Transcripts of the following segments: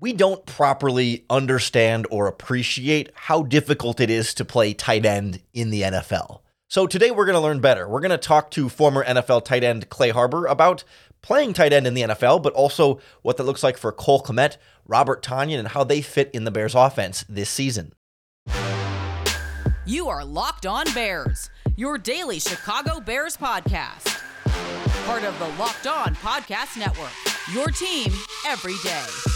we don't properly understand or appreciate how difficult it is to play tight end in the NFL. So today we're going to learn better. We're going to talk to former NFL tight end Clay Harbor about playing tight end in the NFL, but also what that looks like for Cole Kmet, Robert Tonyan, and how they fit in the Bears offense this season. You are Locked On Bears, your daily Chicago Bears podcast. Part of the Locked On Podcast Network, your team every day.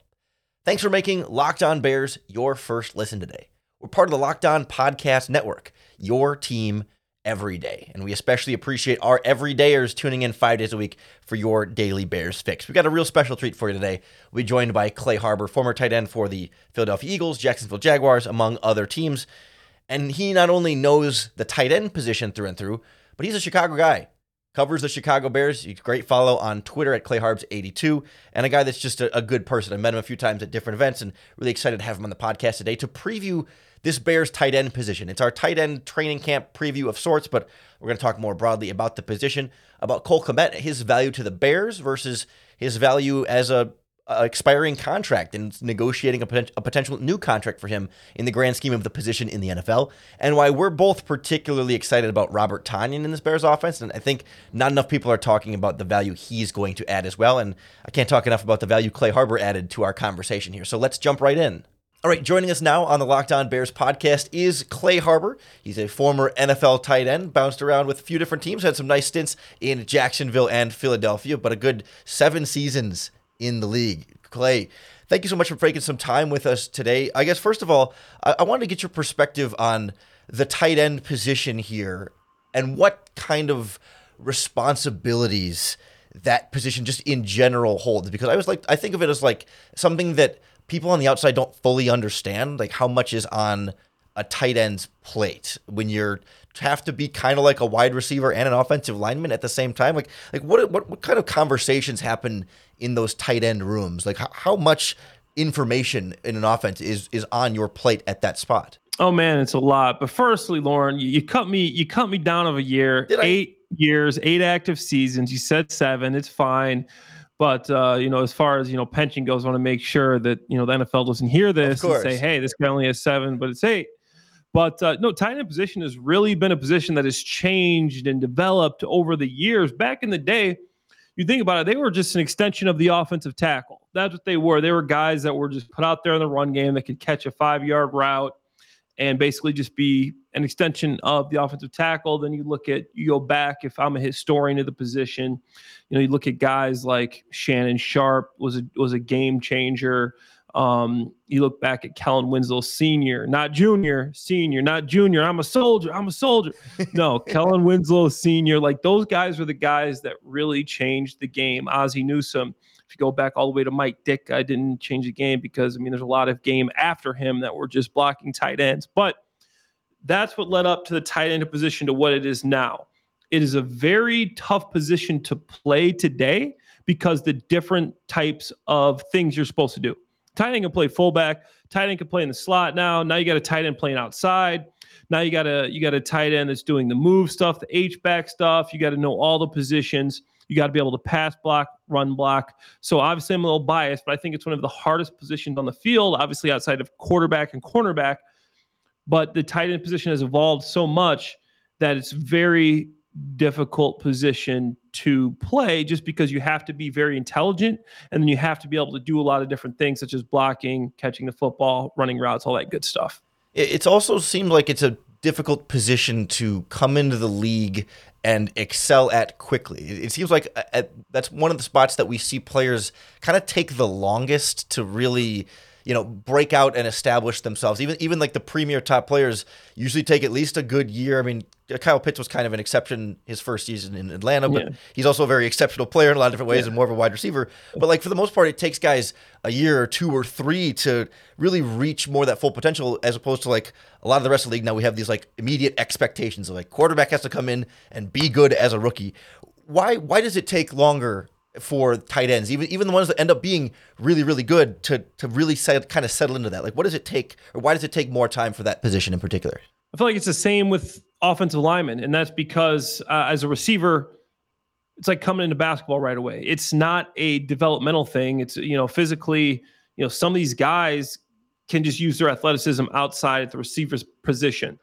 Thanks for making Locked On Bears your first listen today. We're part of the Locked On Podcast Network, your team every day. And we especially appreciate our everydayers tuning in five days a week for your daily Bears fix. We've got a real special treat for you today. We'll be joined by Clay Harbor, former tight end for the Philadelphia Eagles, Jacksonville Jaguars, among other teams. And he not only knows the tight end position through and through, but he's a Chicago guy covers the Chicago Bears. He's great follow on Twitter at ClayHarbs82, and a guy that's just a, a, good person. I met him a few times at different events, and really excited to have him on the podcast today to preview this Bears tight end position. It's our tight end training camp preview of sorts, but we're going to talk more broadly about the position, about Cole Kmet, his value to the Bears versus his value as a uh, expiring contract and negotiating a, a, potential new contract for him in the grand scheme of the position in the NFL, and why we're both particularly excited about Robert Tonyan in this Bears offense. And I think not enough people are talking about the value he's going to add as well. And I can't talk enough about the value Clay Harbor added to our conversation here. So let's jump right in. All right, joining us now on the Locked On Bears podcast is Clay Harbor. He's a former NFL tight end, bounced around with a few different teams, had some nice stints in Jacksonville and Philadelphia, but a good seven seasons in the league. Clay, thank you so much for taking some time with us today. I guess, first of all, I, I wanted to get your perspective on the tight end position here and what kind of responsibilities that position just in general holds because I was like I think of it as like something that people on the outside don't fully understand like how much is on a tight end's plate when you're have to be kind of like a wide receiver and an offensive lineman at the same time like like what what what kind of conversations happen in those tight end rooms? Like how, how much information in an offense is is on your plate at that spot? Oh man, it's a lot. But firstly, Lauren, you, you cut me you cut me down of a year, Did eight I? years, eight active seasons. You said seven. It's fine. But uh, you know, as far as you know, pension goes, I want to make sure that you know the NFL doesn't hear this and say, "Hey, this guy only has seven, but it's eight. But uh, no, tight end position has really been a position that has changed and developed over the years. Back in the day, you think about it, they were just an extension of the offensive tackle. That's what they were. They were guys that were just put out there in the run game that could catch a five yard route and basically just be an extension of the offensive tackle. Then you look at, you go back, if I'm a historian of the position, you know, you look at guys like Shannon Sharpe was a, was a game changer. Um, you look back at Kellen Winslow Sr., not junior, senior, not junior. I'm a soldier. I'm a soldier. No, Kellen Winslow Sr., like those guys were the guys that really changed the game. Ozzie Newsome. If you go back all the way to Mike Ditka, I didn't change the game because I mean there's a lot of game after him that were just blocking tight ends. But that's what led up to the tight end position to what it is now. It is a very tough position to play today because the different types of things you're supposed to do. Tight end can play fullback. Tight end can play in the slot now. Now you got a tight end playing outside. Now you got a you got a tight end that's doing the move stuff, the H back stuff. You got to know all the positions. You got to be able to pass block, run block. So obviously I'm a little biased, but I think it's one of the hardest positions on the field, obviously outside of quarterback and cornerback. But the tight end position has evolved so much that it's very difficult position to play just because you have to be very intelligent and then you have to be able to do a lot of different things such as blocking, catching the football, running routes, all that good stuff. It's also seemed like it's a difficult position to come into the league and excel at quickly. It seems like uh, at, that's one of the spots that we see players kind of take the longest to really you know break out and establish themselves even even like the premier top players usually take at least a good year i mean Kyle Pitts was kind of an exception his first season in Atlanta, but yeah. he's also a very exceptional player in a lot of different ways yeah. and more of a wide receiver. But like for the most part, it takes guys a year or two or three to really reach more of that full potential, as opposed to like a lot of the rest of the league. Now we have these like immediate expectations of like quarterback has to come in and be good as a rookie. Why why does it take longer for tight ends, even even the ones that end up being really really good, to to really set, kind of settle into that? Like, what does it take, or why does it take more time for that position in particular? I feel like it's the same with offensive linemen, and that's because uh, as a receiver, it's like coming into basketball right away. It's not a developmental thing. It's you know physically, you know, some of these guys can just use their athleticism outside at the receiver's position.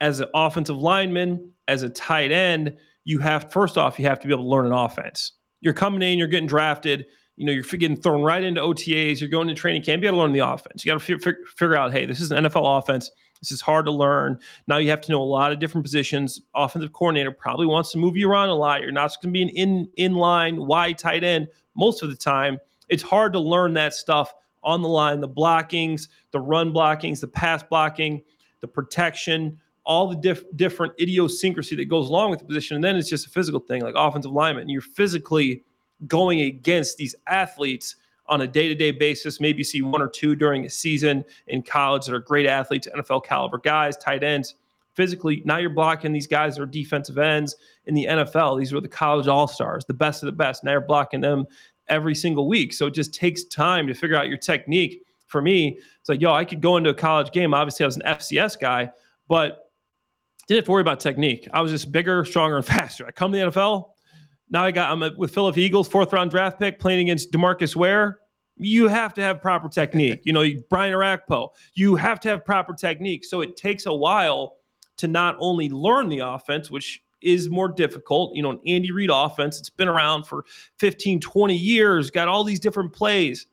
As an offensive lineman, as a tight end, you have first off you have to be able to learn an offense you're coming in, you're getting drafted, you know, you're getting thrown right into OTAs, you're going to training camp, you got to learn the offense. You got to f- figure out, hey, this is an NFL offense. This is hard to learn. Now you have to know a lot of different positions. Offensive coordinator probably wants to move you around a lot. You're not going to be an in in line wide tight end most of the time. It's hard to learn that stuff on the line, the blockings, the run blockings, the pass blocking, the protection, all the diff- different idiosyncrasy that goes along with the position. And then it's just a physical thing, like offensive lineman. You're physically going against these athletes on a day-to-day basis. Maybe see one or two during a season in college that are great athletes, NFL caliber guys, tight ends. Physically, now you're blocking these guys that are defensive ends in the NFL. These were the college all-stars, the best of the best. Now you're blocking them every single week. So it just takes time to figure out your technique. For me, it's like, yo, I could go into a college game. Obviously, I was an FCS guy, but didn't have to worry about technique. I was just bigger, stronger, and faster. I come to the NFL. Now I got I'm with Philadelphia Eagles, fourth round draft pick, playing against DeMarcus Ware. You have to have proper technique. You know, Brian Orakpo, You have to have proper technique. So it takes a while to not only learn the offense, which is more difficult. You know, an Andy Reid offense, it's been around for 15, 20 years, got all these different plays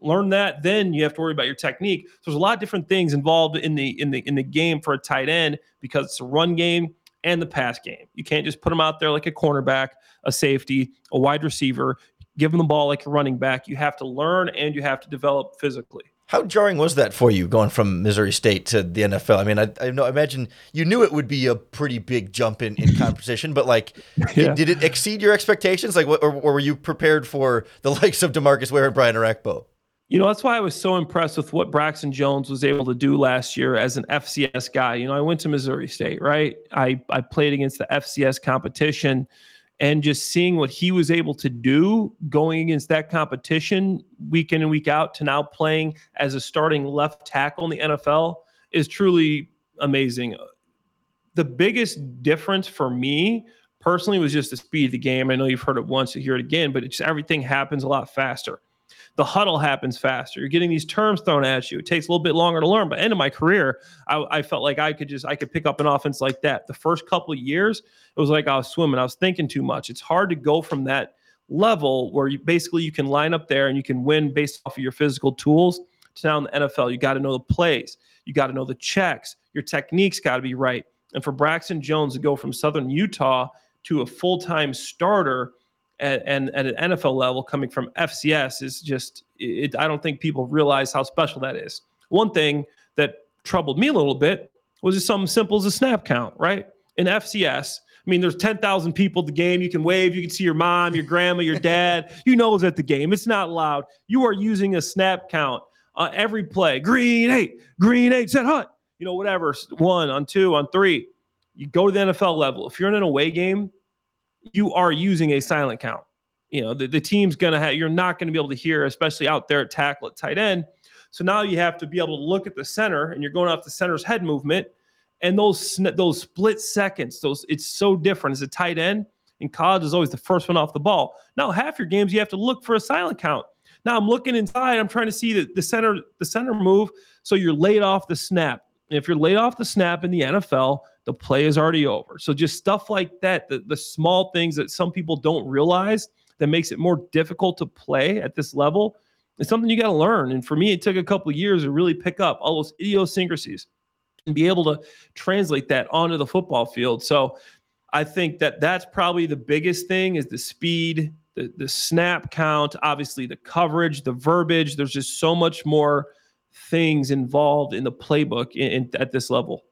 learn that then you have to worry about your technique so there's a lot of different things involved in the in the in the game for a tight end because it's a run game and the pass game you can't just put them out there like a cornerback a safety a wide receiver give them the ball like a running back you have to learn and you have to develop physically how jarring was that for you going from Missouri State to the NFL? I mean, I, I know, I imagine you knew it would be a pretty big jump in, in competition, but like, yeah. did, did, it exceed your expectations? Like, what, or, or, were you prepared for the likes of DeMarcus Ware and Brian Orakpo? You know, that's why I was so impressed with what Braxton Jones was able to do last year as an FCS guy. You know, I went to Missouri State, right? I, I played against the FCS competition and just seeing what he was able to do going against that competition week in and week out to now playing as a starting left tackle in the NFL is truly amazing. The biggest difference for me personally was just the speed of the game. I know you've heard it once, you hear it again, but it's everything happens a lot faster the huddle happens faster. You're getting these terms thrown at you. It takes a little bit longer to learn. But end of my career, I, I, felt like I could just I could pick up an offense like that. The first couple of years, it was like I was swimming. I was thinking too much. It's hard to go from that level where you basically you can line up there and you can win based off of your physical tools to now in the NFL. You got to know the plays. You got to know the checks. Your technique's got to be right. And for Braxton Jones to go from Southern Utah to a full-time starter – at, and at an NFL level coming from FCS is just, it, I don't think people realize how special that is. One thing that troubled me a little bit was just something simple as a snap count, right? In FCS, I mean, there's 10,000 people at the game. You can wave. You can see your mom, your grandma, your dad. You know it's at the game. It's not loud. You are using a snap count uh, every play. Green eight, green eight, set hut. You know, whatever. One on two on three. You go to the NFL level. If you're in an away game, you are using a silent count. You know, the, the team's going to have, you're not going to be able to hear, especially out there at tackle at tight end. So now you have to be able to look at the center and you're going off the center's head movement. And those those split seconds, those it's so different. As a tight end in college is always the first one off the ball. Now half your games you have to look for a silent count. Now I'm looking inside. I'm trying to see the, the center the center move. So you're laid off the snap. If you're laid off the snap in the NFL, the play is already over. So just stuff like that, the, the small things that some people don't realize that makes it more difficult to play at this level is something you got to learn. And for me, it took a couple of years to really pick up all those idiosyncrasies and be able to translate that onto the football field. So I think that that's probably the biggest thing is the speed, the, the snap count, obviously the coverage, the verbiage. There's just so much more things involved in the playbook in, in, at this level.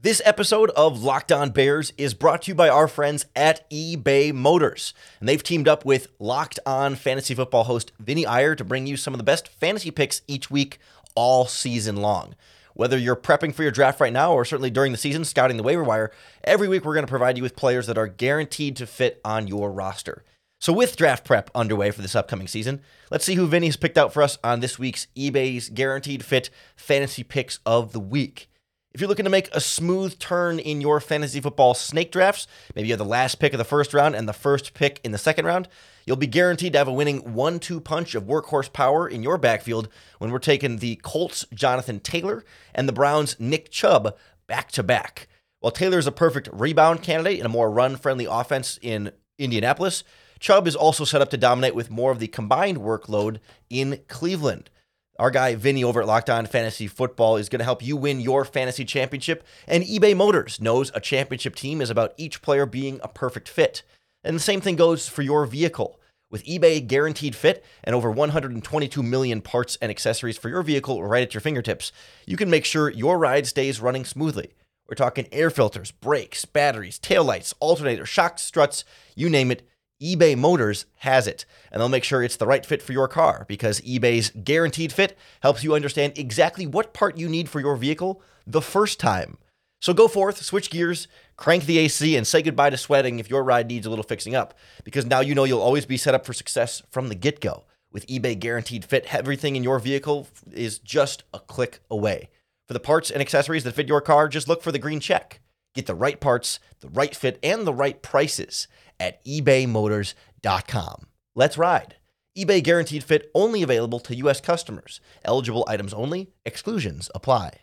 This episode of Locked On Bears is brought to you by our friends at eBay Motors. And they've teamed up with Locked On Fantasy Football host Vinny Iyer to bring you some of the best fantasy picks each week, all season long. Whether you're prepping for your draft right now or certainly during the season, scouting the waiver wire, every week we're going to provide you with players that are guaranteed to fit on your roster. So, with draft prep underway for this upcoming season, let's see who Vinny has picked out for us on this week's eBay's Guaranteed Fit Fantasy Picks of the Week. If you're looking to make a smooth turn in your fantasy football snake drafts, maybe you have the last pick of the first round and the first pick in the second round, you'll be guaranteed to have a winning one two punch of workhorse power in your backfield when we're taking the Colts' Jonathan Taylor and the Browns' Nick Chubb back to back. While Taylor is a perfect rebound candidate in a more run friendly offense in Indianapolis, Chubb is also set up to dominate with more of the combined workload in Cleveland. Our guy Vinny over at Locked On Fantasy Football is going to help you win your fantasy championship. And eBay Motors knows a championship team is about each player being a perfect fit. And the same thing goes for your vehicle. With eBay Guaranteed Fit and over 122 million parts and accessories for your vehicle right at your fingertips, you can make sure your ride stays running smoothly. We're talking air filters, brakes, batteries, taillights, alternators, shocks, struts, you name it eBay Motors has it, and they'll make sure it's the right fit for your car because eBay's guaranteed fit helps you understand exactly what part you need for your vehicle the first time. So go forth, switch gears, crank the AC, and say goodbye to sweating if your ride needs a little fixing up because now you know you'll always be set up for success from the get go. With eBay Guaranteed Fit, everything in your vehicle is just a click away. For the parts and accessories that fit your car, just look for the green check. Get the right parts, the right fit, and the right prices at ebaymotors.com. Let's ride. eBay guaranteed fit only available to U.S. customers. Eligible items only, exclusions apply.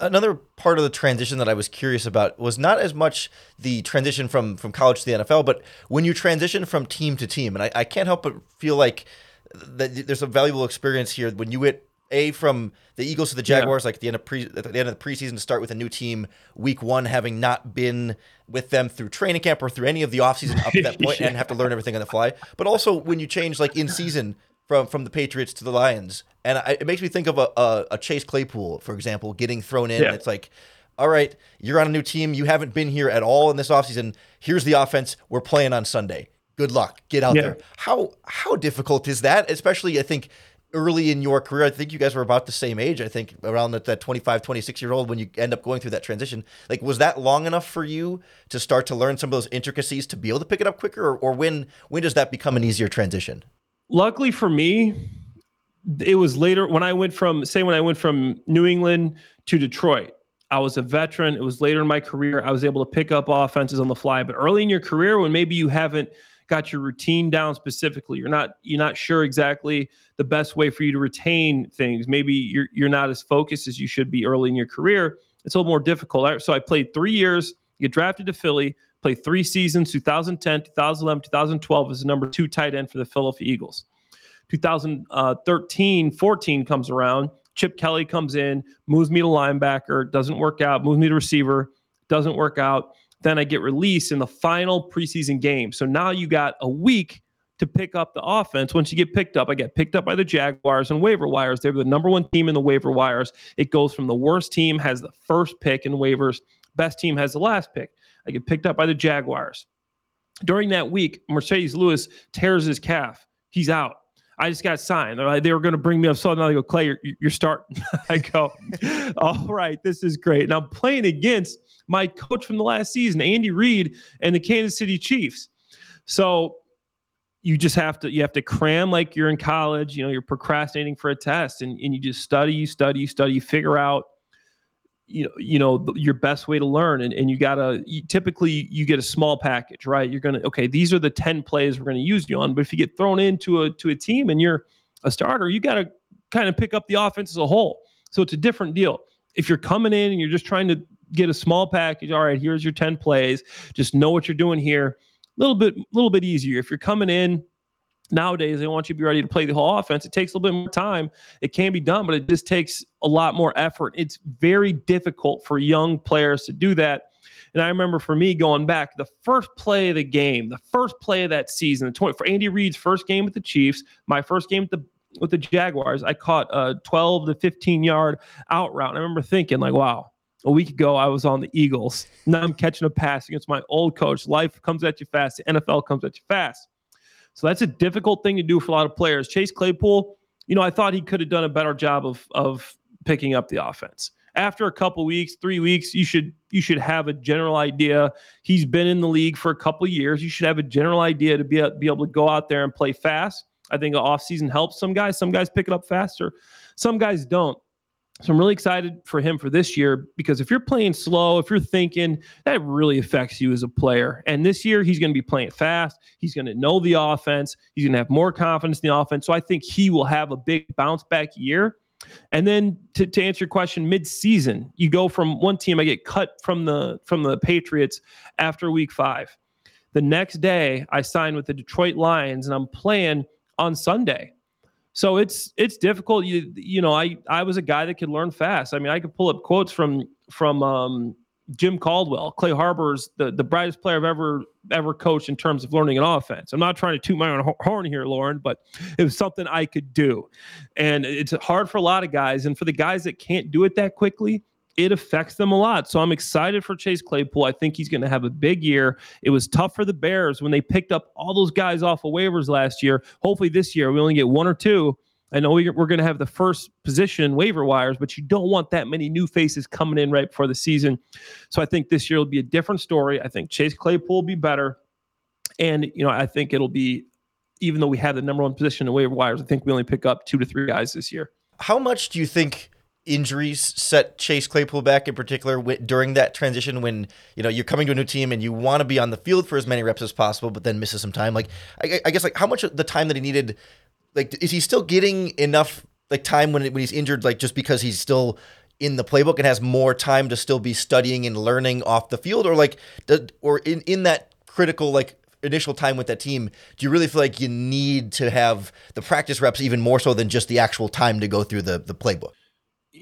Another part of the transition that I was curious about was not as much the transition from, from college to the NFL, but when you transition from team to team. And I, I can't help but feel like that there's a valuable experience here when you get a from the Eagles to the Jaguars, yeah. like the end of pre at the end of the preseason to start with a new team, week one having not been with them through training camp or through any of the offseason up to that point, yeah. and have to learn everything on the fly. But also when you change like in season from from the Patriots to the Lions, and I, it makes me think of a, a, a, Chase Claypool, for example, getting thrown in. Yeah. It's like, all right, you're on a new team, you haven't been here at all in this offseason. Here's the offense. We're playing on Sunday. Good luck. Get out there. How how difficult is that? Especially, I think early in your career. I think you guys were about the same age. I think around that, that 25, 26 year old when you end up going through that transition. Like, was that long enough for you to start to learn some of those intricacies to be able to pick it up quicker, or, or when when does that become an easier transition? Luckily for me, it was later when I went from say when I went from New England to Detroit. I was a veteran. It was later in my career. I was able to pick up offenses on the fly. But early in your career, when maybe you haven't got your routine down specifically. You're not you're not sure exactly the best way for you to retain things. Maybe you're you're not as focused as you should be early in your career. It's a little more difficult. So I played three years. Get drafted to Philly. Played three seasons: 2010, 2011, 2012 as the number two tight end for the Philadelphia Eagles. 2013, 14 comes around. Chip Kelly comes in, moves me to linebacker, doesn't work out, moves me to receiver, doesn't work out. Then I get released in the final preseason game. So now you got a week to pick up the offense. Once you get picked up, I get picked up by the Jaguars and waiver wires. They're the number one team in the waiver wires. It goes from the worst team has the first pick in waivers, best team has the last pick. I get picked up by the Jaguars. During that week, Marcedes Lewis tears his calf. He's out. I just got signed. Like, they were going to bring me up. So now they go, Clay, you're, you're starting. I go, all right, this is great. And I'm playing against my coach from the last season, Andy Reid, and the Kansas City Chiefs. So you just have to you have to cram like you're in college. You know, you're procrastinating for a test, and, and you just study, you study, you study, you figure out you know you know your best way to learn and, and you gotta you, typically you get a small package right you're gonna okay these are the 10 plays we're gonna use you on but if you get thrown into a to a team and you're a starter you gotta kind of pick up the offense as a whole so it's a different deal if you're coming in and you're just trying to get a small package. All right, here's your 10 plays. Just know what you're doing here. A little bit, little bit easier. If you're coming in nowadays, they want you to be ready to play the whole offense. It takes a little bit more time. It can be done, but it just takes a lot more effort. It's very difficult for young players to do that. And I remember for me going back, the first play of the game, the first play of that season, the 20, for Andy Reid's first game with the Chiefs, my first game with the with the Jaguars, I caught a 12 to 15 yard out route. And I remember thinking, like, wow, a week ago I was on the Eagles. Now I'm catching a pass against my old coach. Life comes at you fast. The NFL comes at you fast. So that's a difficult thing to do for a lot of players. Chase Claypool, you know, I thought he could have done a better job of of picking up the offense. After a couple weeks, three weeks, you should you should have a general idea. He's been in the league for a couple years. You should have a general idea to be, be able to go out there and play fast. I think offseason helps some guys. Some guys pick it up faster. Some guys don't. So I'm really excited for him for this year because if you're playing slow, if you're thinking, that really affects you as a player. And this year, he's going to be playing fast. He's going to know the offense. He's going to have more confidence in the offense. So I think he will have a big bounce back year. And then to, to answer your question, mid-season, you go from one team. I get cut from the from the Patriots after week five. The next day, I sign with the Detroit Lions, and I'm playing on Sunday. So it's it's difficult. You you know, I I was a guy that could learn fast. I mean, I could pull up quotes from from um, Jim Caldwell. Clay Harbor's the the brightest player I've ever ever coached in terms of learning an offense. I'm not trying to toot my own horn here, Lauren, but it was something I could do. And it's hard for a lot of guys, and for the guys that can't do it that quickly, it affects them a lot. So I'm excited for Chase Claypool. I think he's going to have a big year. It was tough for the Bears when they picked up all those guys off of waivers last year. Hopefully this year we only get one or two. I know we're going to have the first position waiver wires, but you don't want that many new faces coming in right before the season. So I think this year will be a different story. I think Chase Claypool will be better. And, you know, I think it'll be, even though we have the number one position in waiver wires, I think we only pick up two to three guys this year. How much do you think injuries set Chase Claypool back in particular during that transition when you know you're coming to a new team and you want to be on the field for as many reps as possible, but then misses some time. Like I, I guess like how much of the time that he needed, like is he still getting enough like time when when he's injured, like just because he's still in the playbook and has more time to still be studying and learning off the field, or like or in in that critical like initial time with that team, do you really feel like you need to have the practice reps even more so than just the actual time to go through the the playbook?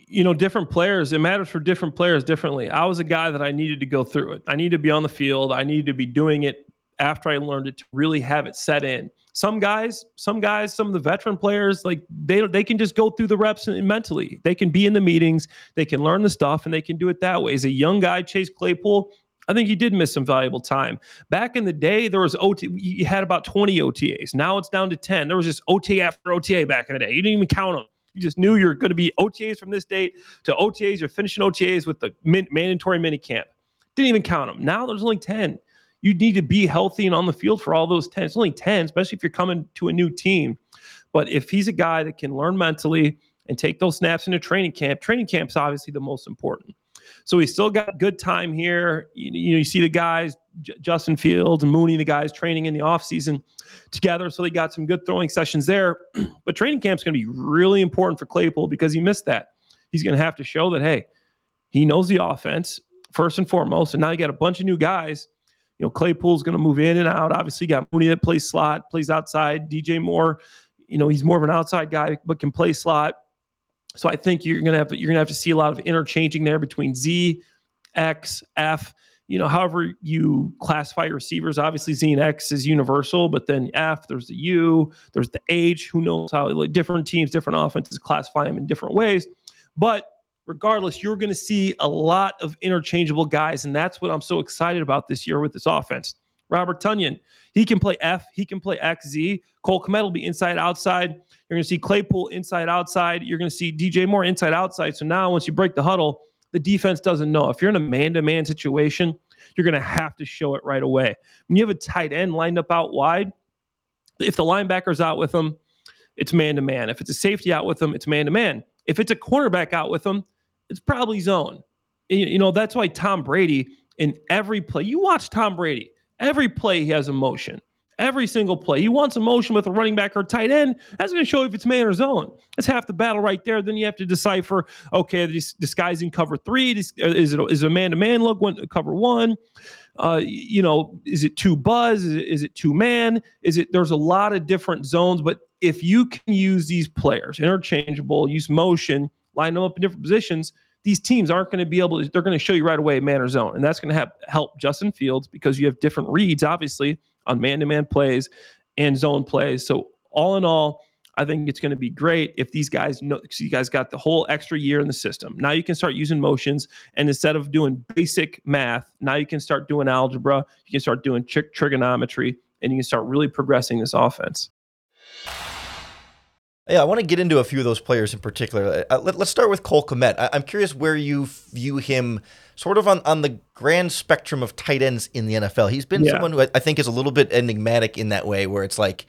You know, different players, it matters for different players differently. I was a guy that I needed to go through it. I needed to be on the field. I needed to be doing it after I learned it to really have it set in. Some guys, some guys, some of the veteran players, like they they can just go through the reps mentally. They can be in the meetings, they can learn the stuff, and they can do it that way. As a young guy, Chase Claypool, I think he did miss some valuable time. Back in the day, there was OT. You had about 20 OTAs. Now it's down to 10. There was just OTA after OTA back in the day. You didn't even count them. You just knew you're going to be OTAs from this date to OTAs. You're finishing OTAs with the min- mandatory mini camp. Didn't even count them. Now there's only 10. You need to be healthy and on the field for all those 10. It's only 10, especially if you're coming to a new team. But if he's a guy that can learn mentally and take those snaps into training camp, training camp's obviously the most important. So he's still got good time here. You, you know, you see the guys, J- Justin Fields and Mooney, the guys training in the offseason together. So they got some good throwing sessions there. but training camp's going to be really important for Claypool because he missed that. He's going to have to show that, hey, he knows the offense first and foremost. And now you got a bunch of new guys. You know, Claypool's going to move in and out. Obviously, you got Mooney that plays slot, plays outside. DJ Moore, you know, he's more of an outside guy, but can play slot. So I think you're gonna have you're gonna have to see a lot of interchanging there between Z, X, F. You know, however you classify receivers. Obviously, Z and X is universal, but then F, there's the U, there's the H. Who knows how like, different teams, different offenses classify them in different ways. But regardless, you're going to see a lot of interchangeable guys, and that's what I'm so excited about this year with this offense. Robert Tonyan, he can play F, he can play X, Z. Cole Kmet will be inside, outside. You're going to see Claypool inside outside. You're going to see DJ Moore inside outside. So now, once you break the huddle, the defense doesn't know. If you're in a man to man situation, you're going to have to show it right away. When you have a tight end lined up out wide, if the linebacker's out with them, it's man to man. If it's a safety out with them, it's man to man. If it's a cornerback out with them, it's probably zone. You know, that's why Tom Brady in every play, you watch Tom Brady, every play he has a motion every single play. He wants a motion with a running back or tight end. That's going to show if it's man or zone. That's half the battle right there. Then you have to decipher, okay, this, cover three. Uh, is it is it a man-to-man look, one, cover one? Uh, you know, is it two buzz? Is it, is it two man? Is it, there's a lot of different zones, but if you can use these players interchangeable, use motion, line them up in different positions, these teams aren't going to be able to, they're going to show you right away man or zone. And that's going to help Justin Fields because you have different reads, obviously, on man to man plays and zone plays. So, all in all, I think it's going to be great if these guys know you guys got the whole extra year in the system. Now you can start using motions, and instead of doing basic math, now you can start doing algebra. You can start doing tr- trigonometry, and you can start really progressing this offense. Yeah, I want to get into a few of those players in particular. Uh, let, us start with Cole Kmet. I, am curious where you view him sort of on, on the grand spectrum of tight ends in the NFL. He's been yeah. someone who I think is a little bit enigmatic in that way, where it's like,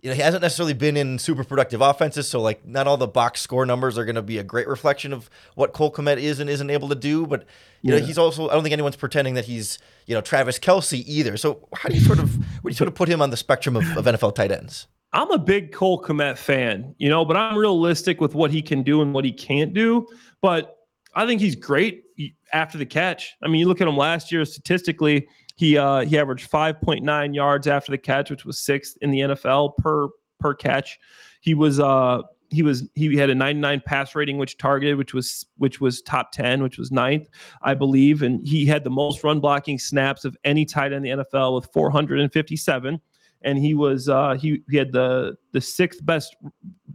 you know, he hasn't necessarily been in super productive offenses, so like not all the box score numbers are going to be a great reflection of what Cole Kmet is and isn't able to do. But you yeah. know, he's also I don't think anyone's pretending that he's you know Travis Kelce either. So how do you sort of where do you sort of put him on the spectrum of, of NFL tight ends? I'm a big Cole Kmet fan, you know, but I'm realistic with what he can do and what he can't do. But I think he's great after the catch. I mean, you look at him last year statistically, he uh, he averaged 5.9 yards after the catch, which was sixth in the NFL per per catch. He was uh he was he had a 99 pass rating which targeted which was which was top 10 which was ninth i believe and he had the most run blocking snaps of any tight end in the nfl with 457 and he was uh, he he had the the sixth best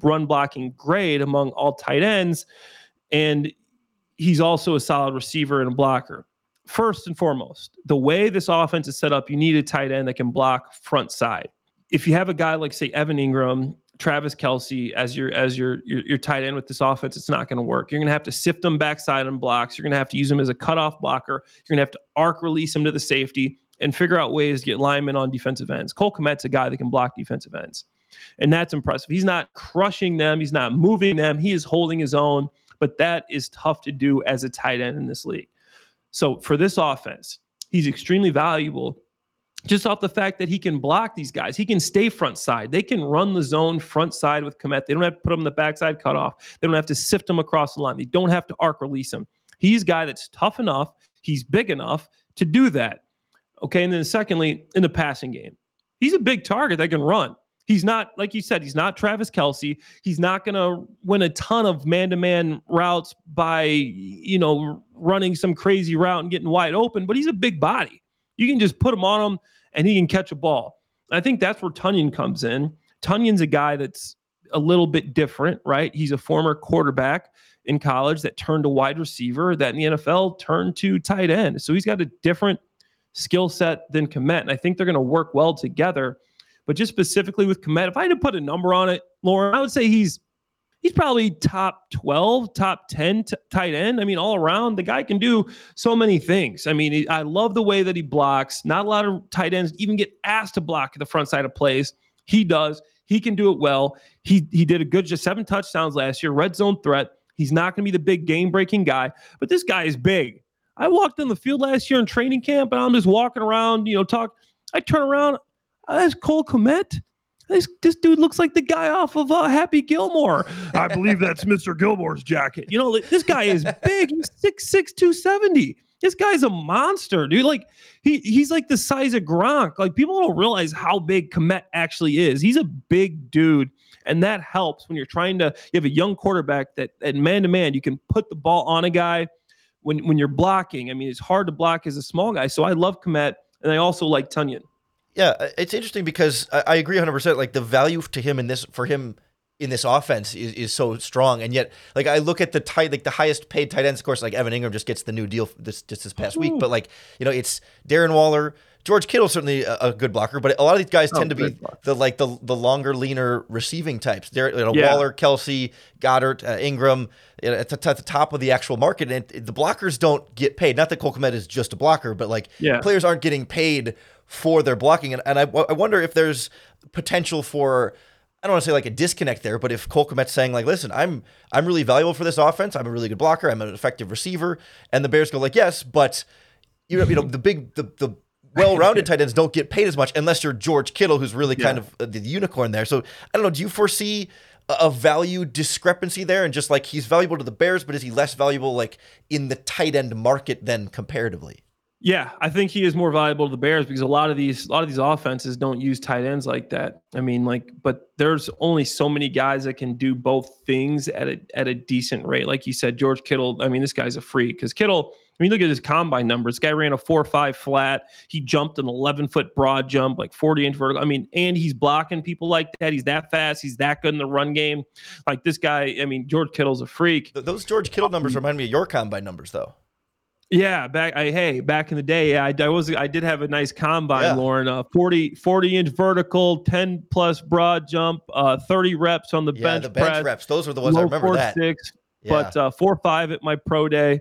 run blocking grade among all tight ends, and he's also a solid receiver and a blocker. First and foremost, the way this offense is set up, you need a tight end that can block front side. If you have a guy like say Evan Engram, Travis Kelce as your as your your, your tight end with this offense, it's not going to work. You're going to have to sift them backside on blocks. You're going to have to use them as a cutoff blocker. You're going to have to arc release him to the safety and figure out ways to get linemen on defensive ends. Cole Kmet's a guy that can block defensive ends. And that's impressive. He's not crushing them, he's not moving them, he is holding his own, but that is tough to do as a tight end in this league. So for this offense, he's extremely valuable just off the fact that he can block these guys. He can stay front side. They can run the zone front side with Kmet. They don't have to put him in the backside cutoff. They don't have to sift him across the line. They don't have to arc release him. He's a guy that's tough enough. He's big enough to do that. Okay. And then secondly, in the passing game, he's a big target that can run. He's not, like you said, he's not Travis Kelce. He's not going to win a ton of man to man routes by, you know, running some crazy route and getting wide open, but he's a big body. You can just put him on him and he can catch a ball. I think that's where Tonyan comes in. Tonyan's a guy that's a little bit different, right? He's a former quarterback in college that turned to wide receiver, that in the NFL turned to tight end. So he's got a different skill set than Kmet. And I think they're going to work well together. But just specifically with Kmet, if I had to put a number on it, Lauren, I would say he's he's probably top 12, top 10 t- tight end. I mean, all around, the guy can do so many things. I mean, I love the way that he blocks. Not a lot of tight ends even get asked to block the front side of plays. He does. He can do it well. He he did a good just seven touchdowns last year, red zone threat. He's not going to be the big game breaking guy, but this guy is big. I walked in the field last year in training camp and I'm just walking around, you know, talk. I turn around, oh, that's Cole Kmet. This, this dude looks like the guy off of uh, Happy Gilmore. I believe that's Mr. Gilmore's jacket. You know, this guy is big. He's 6'6, 270. This guy's a monster, dude. Like he he's like the size of Gronk. Like people don't realize how big Kmet actually is. He's a big dude. And that helps when you're trying to you have a young quarterback that at man to man, you can put the ball on a guy when when you're blocking. I mean, it's hard to block as a small guy. So I love Kmet, and I also like Tonyan. Yeah, it's interesting because I, I agree 100. percent Like the value to him in this for him in this offense is, is so strong, and yet like I look at the tight like the highest paid tight ends, of course, like Evan Engram just gets the new deal this just this past Ooh. week, but like you know it's Darren Waller. George Kittle certainly a, a, good blocker, but a lot of these guys oh, tend to be the like the the longer, leaner receiving types. They're you know yeah. Waller, Kelce, Goedert, uh, Engram at the, at the, top of the actual market, and it, the blockers don't get paid. Not that Cole Kmet is just a blocker, but like yeah. players aren't getting paid for their blocking, and, and I, I wonder if there's potential for. I don't want to say like a disconnect there, but if Cole Kmet's saying like, "Listen, I'm I'm really valuable for this offense. I'm a really good blocker. I'm an effective receiver," and the Bears go like, "Yes, but you know, you know the big the the well-rounded tight ends don't get paid as much unless you're George Kittle, who's really kind of uh, the unicorn there. So I don't know. Do you foresee a value discrepancy there, and just like he's valuable to the Bears, but is he less valuable like in the tight end market than comparatively? Yeah, I think he is more valuable to the Bears because a lot of these a lot of these offenses don't use tight ends like that. I mean, like, but there's only so many guys that can do both things at a at a decent rate. Like you said, George Kittle. I mean, this guy's a freak because Kittle I mean, look at his combine numbers. This guy ran a four five flat. He jumped an 11 foot broad jump, like 40 inch vertical. I mean, and he's blocking people like that. He's that fast. He's that good in the run game. Like this guy, I mean, George Kittle's a freak. Those George Kittle numbers remind me of your combine numbers, though. Yeah, back I hey, back in the day, yeah, I, I was I did have a nice combine, yeah. Lauren. Uh, 40, 40 inch vertical, 10 plus broad jump, uh, 30 reps on the yeah, bench. the bench press, reps. Those were the ones I remember four, that. Six, yeah. but uh, four five at my pro day.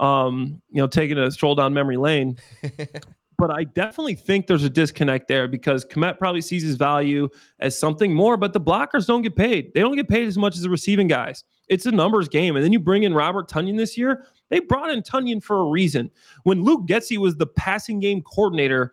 Um, you know, taking a stroll down memory lane. but I definitely think there's a disconnect there because Kmet probably sees his value as something more, but the blockers don't get paid. They don't get paid as much as the receiving guys. It's a numbers game. And then you bring in Robert Tonyan this year. They brought in Tonyan for a reason. When Luke Getsy was the passing game coordinator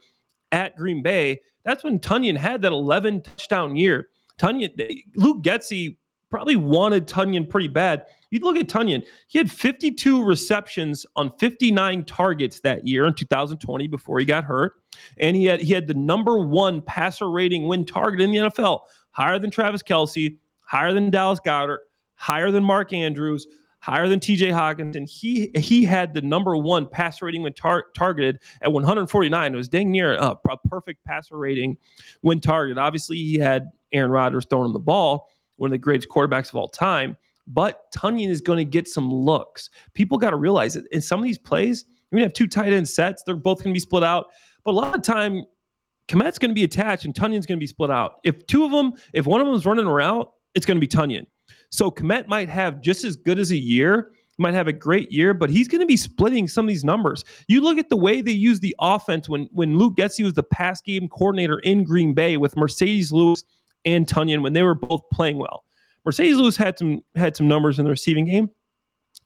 at Green Bay, that's when Tonyan had that 11 touchdown year. Tonyan, Luke Getsy probably wanted Tonyan pretty bad. You look at Tonyan, he had 52 receptions on 59 targets that year in 2020 before he got hurt. And he had he had the number one passer rating win target in the NFL, higher than Travis Kelce, higher than Dallas Goedert, higher than Mark Andrews, higher than TJ Hockenson. He he had the number one passer rating when tar- targeted at 149. It was dang near a, a perfect passer rating when targeted. Obviously, he had Aaron Rodgers throwing him the ball, one of the greatest quarterbacks of all time. But Tonyan is going to get some looks. People got to realize that in some of these plays, you're going to have two tight end sets. They're both going to be split out. But a lot of time, Kmet's going to be attached and Tonyan's going to be split out. If two of them, if one of them is running a route, it's going to be Tonyan. So Kmet might have just as good as a year, might have a great year, but he's going to be splitting some of these numbers. You look at the way they use the offense when when Luke Getsy was the pass game coordinator in Green Bay with Marcedes Lewis and Tonyan when they were both playing well. Marcedes Lewis had some had some numbers in the receiving game.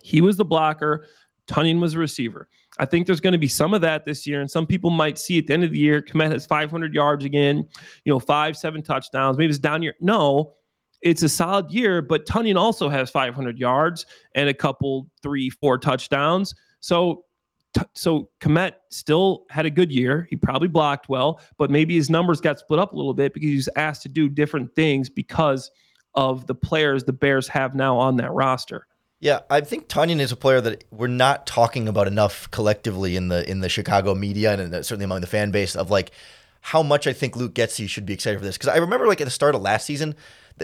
He was the blocker. Tonyan was a receiver. I think there's going to be some of that this year, and some people might see at the end of the year, Kmet has 500 yards again, you know, five, seven touchdowns. Maybe it's down year. No, it's a solid year, but Tonyan also has 500 yards and a couple, three, four touchdowns. So, t- so Kmet still had a good year. He probably blocked well, but maybe his numbers got split up a little bit because he was asked to do different things because of the players the Bears have now on that roster. Yeah, I think Tonyan is a player that we're not talking about enough collectively in the in the Chicago media and certainly among the fan base of like how much I think Luke Getsy should be excited for this because I remember like at the start of last season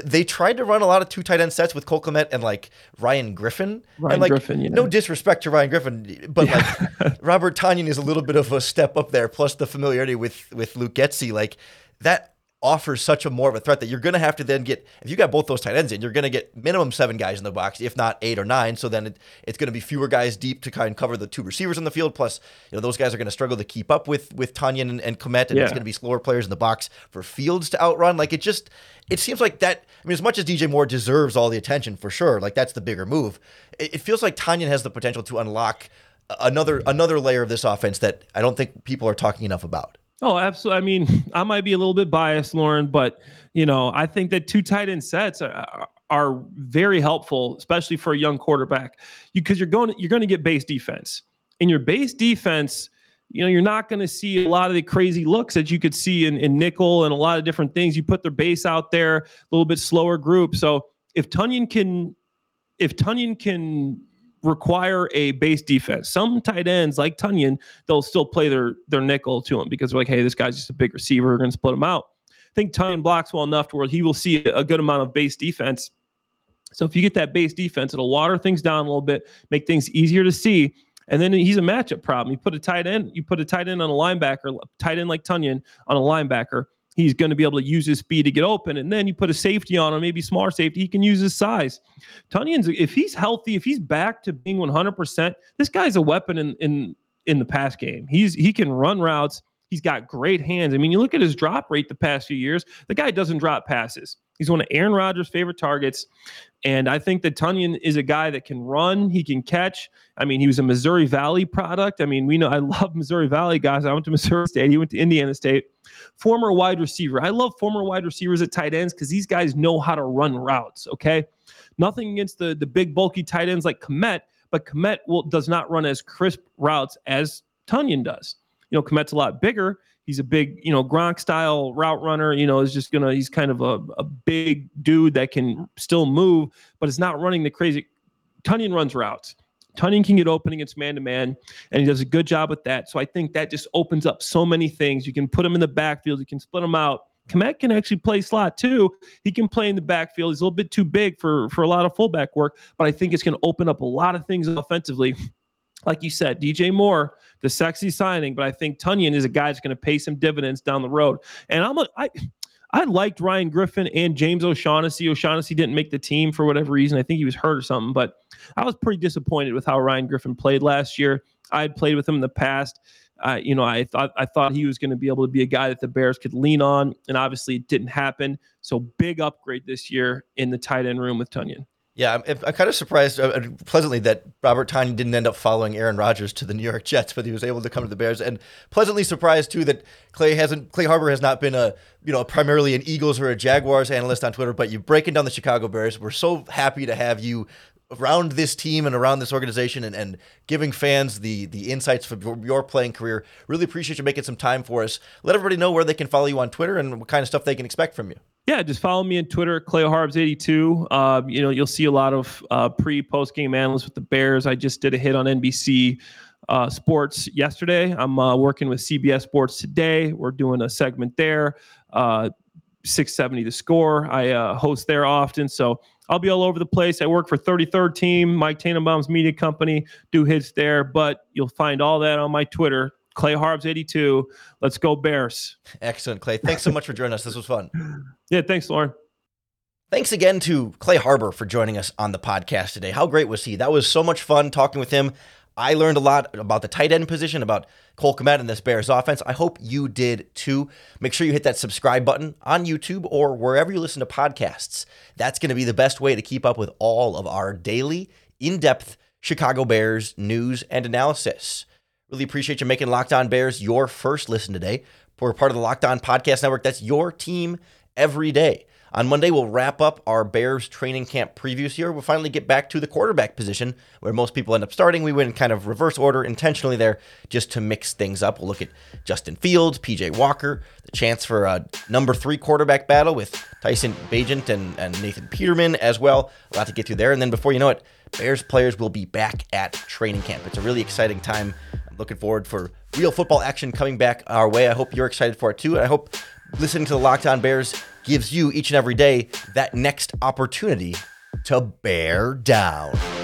they tried to run a lot of two tight end sets with Cole Kmet and like Ryan Griffin. Ryan and like, Griffin, you know. no disrespect to Ryan Griffin, but yeah. like Robert Tonyan is a little bit of a step up there. Plus the familiarity with with Luke Getsy, like that offers such a more of a threat that you're going to have to then get if you got both those tight ends in you're going to get minimum seven guys in the box if not eight or nine. So then it, it's going to be fewer guys deep to kind of cover the two receivers in the field. Plus you know those guys are going to struggle to keep up with with Tonyan and, and Kmet and yeah. it's going to be slower players in the box for Fields to outrun. Like it just it seems like that I mean as much as DJ Moore deserves all the attention for sure like that's the bigger move. It, it feels like Tonyan has the potential to unlock another another layer of this offense that I don't think people are talking enough about Oh, absolutely. I mean, I might be a little bit biased, Lauren, but you know, I think that two tight end sets are, are very helpful, especially for a young quarterback, because you, are going you're going to get base defense. In your base defense, you know, you're not going to see a lot of the crazy looks that you could see in, in nickel and a lot of different things. You put their base out there, a little bit slower group. So if Tonyan can, if Tonyan can require a base defense. Some tight ends like Tonyan, they'll still play their their nickel to him because they're like, hey, this guy's just a big receiver. We're going to split him out. I think Tonyan blocks well enough to where he will see a good amount of base defense. So if you get that base defense, it'll water things down a little bit, make things easier to see. And then he's a matchup problem. You put a tight end, you put a tight end on a linebacker, tight end like Tonyan on a linebacker he's going to be able to use his speed to get open. And then you put a safety on him, maybe smart safety, he can use his size. Tonyan's, if he's healthy, if he's back to being 100%, this guy's a weapon in, in, in the pass game. He's, he can run routes. He's got great hands. I mean, you look at his drop rate the past few years, the guy doesn't drop passes. He's one of Aaron Rodgers' favorite targets. And I think that Tonyan is a guy that can run, he can catch. I mean, he was a Missouri Valley product. I mean, we know I love Missouri Valley guys. I went to Missouri State, he went to Indiana State. Former wide receiver. I love former wide receivers at tight ends because these guys know how to run routes. Okay. Nothing against the, the big, bulky tight ends like Kmet, but Kmet will, does not run as crisp routes as Tonyan does. You know, Kmet's a lot bigger. He's a big, you know, Gronk style route runner. You know, is just gonna. He's kind of a, a big dude that can still move, but it's not running the crazy. Tonyan runs routes. Tonyan can get open against man to man, and he does a good job with that. So I think that just opens up so many things. You can put him in the backfield, you can split him out. Kmet can actually play slot too. He can play in the backfield. He's a little bit too big for for a lot of fullback work, but I think it's going to open up a lot of things offensively. Like you said, DJ Moore, the sexy signing, but I think Tonyan is a guy that's going to pay some dividends down the road. And I'm a, I, I liked Ryan Griffin and James O'Shaughnessy. O'Shaughnessy didn't make the team for whatever reason. I think he was hurt or something, but I was pretty disappointed with how Ryan Griffin played last year. I had played with him in the past. Uh, you know, I thought I thought he was going to be able to be a guy that the Bears could lean on, and obviously it didn't happen. So big upgrade this year in the tight end room with Tonyan. Yeah, I'm, I'm kind of surprised uh, pleasantly that Robert Tonyan didn't end up following Aaron Rodgers to the New York Jets, but he was able to come to the Bears. And pleasantly surprised too that Clay hasn't Clay Harbor has not been a you know primarily an Eagles or a Jaguars analyst on Twitter, but you're breaking down the Chicago Bears. We're so happy to have you around this team and around this organization and, and giving fans the the insights from your playing career. Really appreciate you making some time for us. Let everybody know where they can follow you on Twitter and what kind of stuff they can expect from you. Yeah, just follow me on Twitter, Clay Harbs82. Uh, you know, you'll see a lot of uh, pre post game analysts with the Bears. I just did a hit on NBC uh, Sports yesterday. I'm uh, working with CBS Sports today. We're doing a segment there. Uh, 670 The Score. I host there often, so I'll be all over the place. I work for 33rd Team, Mike Tannenbaum's media company, do hits there, but you'll find all that on my Twitter, Clay Harbs 82. Let's go Bears. Excellent, Clay. Thanks so much for joining us. This was fun. Yeah, thanks, Lauren. Thanks again to Clay Harbor for joining us on the podcast today. How great was he? That was so much fun talking with him. I learned a lot about the tight end position, about Cole Kmet and this Bears offense. I hope you did too. Make sure you hit that subscribe button on YouTube or wherever you listen to podcasts. That's going to be the best way to keep up with all of our daily, in depth Chicago Bears news and analysis. Really appreciate you making Locked On Bears your first listen today. We're part of the Locked On Podcast Network. That's your team every day. On Monday, we'll wrap up our Bears training camp previews here. We'll finally get back to the quarterback position where most people end up starting. We went in kind of reverse order intentionally there just to mix things up. We'll look at Justin Fields, PJ Walker, the chance for a number three quarterback battle with Tyson Bagent and, and Nathan Peterman as well. A lot to get through there. And then before you know it, Bears players will be back at training camp. It's a really exciting time. Looking forward for real football action coming back our way. I hope you're excited for it too. And I hope listening to the Locked On Bears gives you each and every day that next opportunity to bear down.